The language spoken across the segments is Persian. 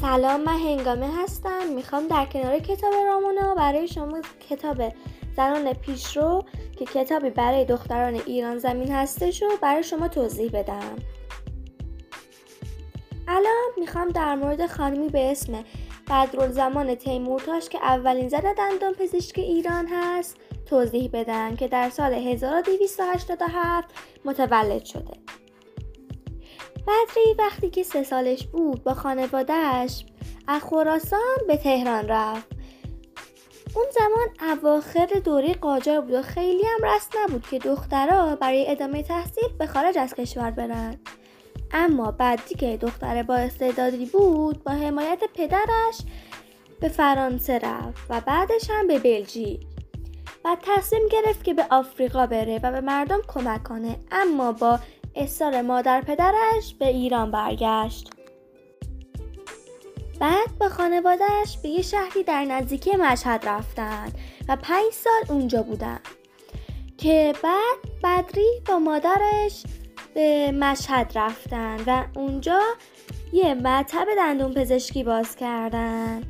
سلام من هنگامه هستم. می‌خوام در کنار کتاب رامونا برای شما کتاب زنان پیشرو که کتابی برای دختران ایران زمین هستش و برای شما توضیح بدم. الان می‌خوام در مورد خانمی به اسم بدرالزمان تیمورتاش که اولین زن دندان پزشک ایران هست توضیح بدم که در سال 1287 متولد شده. بدری وقتی که سه سالش بود با خانوادهش از خراسان به تهران رفت. اون زمان اواخر دوره قاجار بود و خیلی هم رست نبود که دخترها برای ادامه تحصیل به خارج از کشور برن. اما بعدی که دختر با استعدادی بود با حمایت پدرش به فرانسه رفت و بعدش هم به بلژیک. بعد تصمیم گرفت که به آفریقا بره و به مردم کمک کنه. اما با اصرار مادر پدرش به ایران برگشت. بعد با خانوادهش به یه شهری در نزدیکی مشهد رفتن و پنج سال اونجا بودن که بعد بدری با مادرش به مشهد رفتن و اونجا یه مطب دندون پزشکی باز کردن.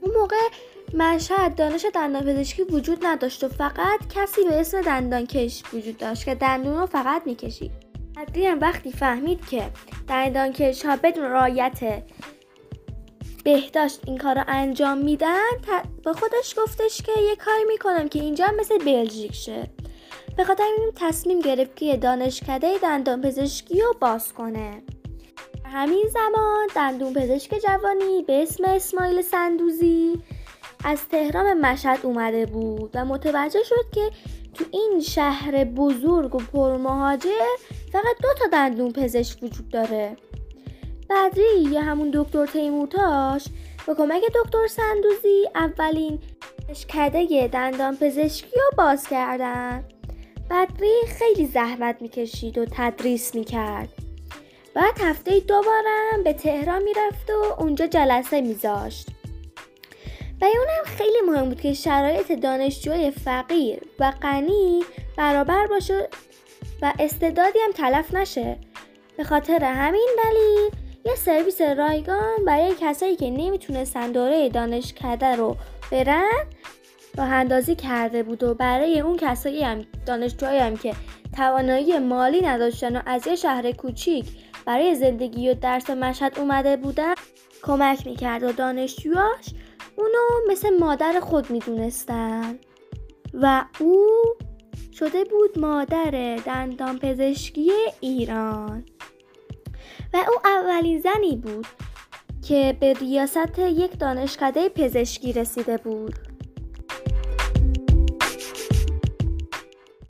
اون موقع مشهد دانش دندان پزشکی وجود نداشت و فقط کسی به اسم دندانکش وجود داشت که دندون رو فقط می‌کشید. هم وقتی فهمید که دندانکش ها بدون رایت بهداشت این کار رو انجام میدن با خودش گفتش که یه کاری می‌کنم که اینجا مثل بلژیک شه. به خاطر این تصمیم گرفت که دانشکده دندان پزشکی رو باز کنه. همین زمان دندون پزشک جوانی به اسم اسماعیل سندوزی از تهران مشهد اومده بود و متوجه شد که تو این شهر بزرگ و پرمهاجر فقط دو تا دندون پزشک وجود داره. بدری یا همون دکتر تیمورتاش با کمک دکتر سندوزی اولین کده دندان پزشکی رو باز کردن. بدری خیلی زحمت می‌کشید و تدریس می‌کرد. بعد هفته دوبارم به تهران می‌رفت و اونجا جلسه میذاشت. و اونم خیلی مهم بود که شرایط دانشجوی فقیر و غنی برابر باشه و استعدادی هم تلف نشه. به خاطر همین دلیل یه سرویس رایگان برای کسایی که نمی‌تونستن دوره دانشکده رو برن راه اندازی کرده بود و برای اون کسایی هم دانشجوهایی هم که توانایی مالی نداشتن و از یه شهر کوچیک برای زندگی و درس مشهد اومده بودن کمک می‌کرد و دانشجوهاش اونو مثل مادر خود می‌دونستن. و او شده بود مادر دندان پزشکی ایران. و او اولین زنی بود که به ریاست یک دانشکده پزشکی رسیده بود.